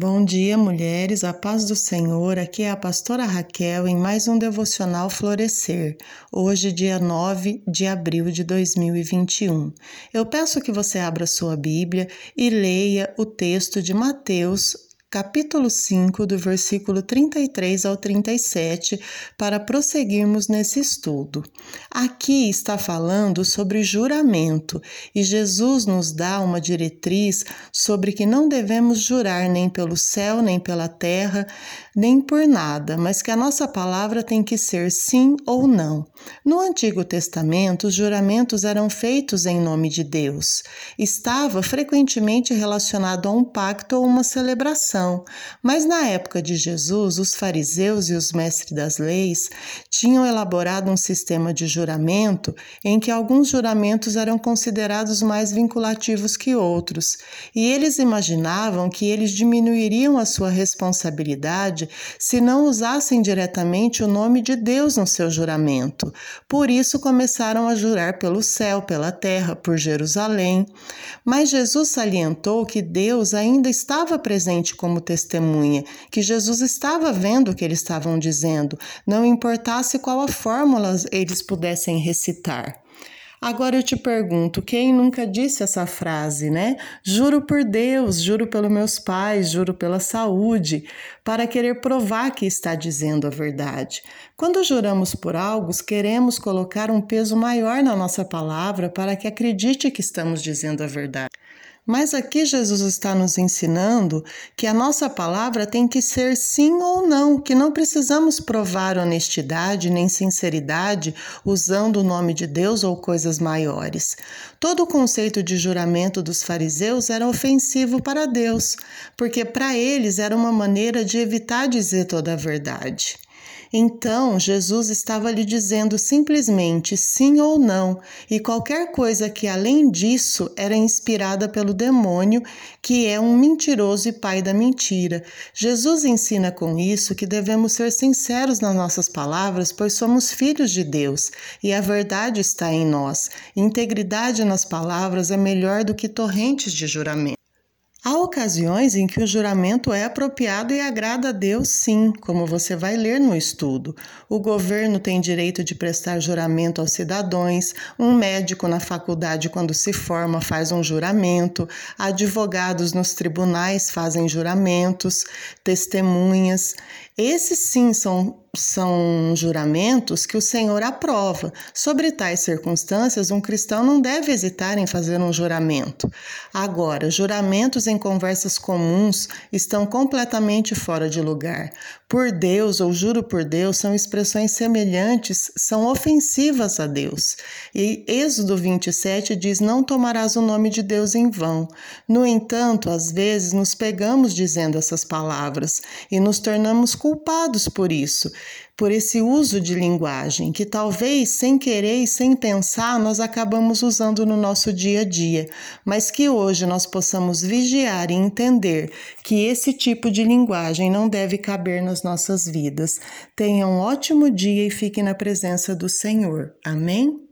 Bom dia, mulheres, a paz do Senhor. Aqui é a pastora Raquel em mais um devocional Florescer, hoje, dia 9 de abril de 2021. Eu peço que você abra sua Bíblia e leia o texto de Mateus, capítulo 5, do versículo 33 ao 37, para prosseguirmos nesse estudo. Aqui está falando sobre juramento e Jesus nos dá uma diretriz sobre que não devemos jurar nem pelo céu, nem pela terra, nem por nada, mas que a nossa palavra tem que ser sim ou não. No Antigo Testamento, os juramentos eram feitos em nome de Deus. Estava frequentemente relacionado a um pacto ou uma celebração mas na época de Jesus, os fariseus e os mestres das leis tinham elaborado um sistema de juramento em que alguns juramentos eram considerados mais vinculativos que outros, e eles imaginavam que eles diminuiriam a sua responsabilidade se não usassem diretamente o nome de Deus no seu juramento. Por isso começaram a jurar pelo céu, pela terra, por Jerusalém. Mas Jesus salientou que Deus ainda estava presente com como testemunha, que Jesus estava vendo o que eles estavam dizendo, não importasse qual a fórmula eles pudessem recitar. Agora eu te pergunto, quem nunca disse essa frase, né? Juro por Deus, juro pelos meus pais, juro pela saúde, para querer provar que está dizendo a verdade. Quando juramos por algo, queremos colocar um peso maior na nossa palavra para que acredite que estamos dizendo a verdade. Mas aqui Jesus está nos ensinando que a nossa palavra tem que ser sim ou não, que não precisamos provar honestidade nem sinceridade usando o nome de Deus ou coisas maiores. Todo o conceito de juramento dos fariseus era ofensivo para Deus, porque para eles era uma maneira de evitar dizer toda a verdade. Então, Jesus estava lhe dizendo simplesmente sim ou não, e qualquer coisa que além disso era inspirada pelo demônio, que é um mentiroso e pai da mentira. Jesus ensina com isso que devemos ser sinceros nas nossas palavras, pois somos filhos de Deus e a verdade está em nós. Integridade nas palavras é melhor do que torrentes de juramento. Há ocasiões em que o juramento é apropriado e agrada a Deus, sim, como você vai ler no estudo. O governo tem direito de prestar juramento aos cidadãos, um médico na faculdade, quando se forma, faz um juramento, advogados nos tribunais fazem juramentos, testemunhas. Esses sim são, são juramentos que o Senhor aprova. Sobre tais circunstâncias, um cristão não deve hesitar em fazer um juramento. Agora, juramentos em conversas comuns estão completamente fora de lugar. Por Deus ou juro por Deus são expressões semelhantes, são ofensivas a Deus. E Êxodo 27 diz: Não tomarás o nome de Deus em vão. No entanto, às vezes nos pegamos dizendo essas palavras e nos tornamos culpados por isso, por esse uso de linguagem que talvez sem querer e sem pensar nós acabamos usando no nosso dia a dia, mas que hoje nós possamos vigiar e entender que esse tipo de linguagem não deve caber nas nossas vidas. Tenha um ótimo dia e fique na presença do Senhor. Amém?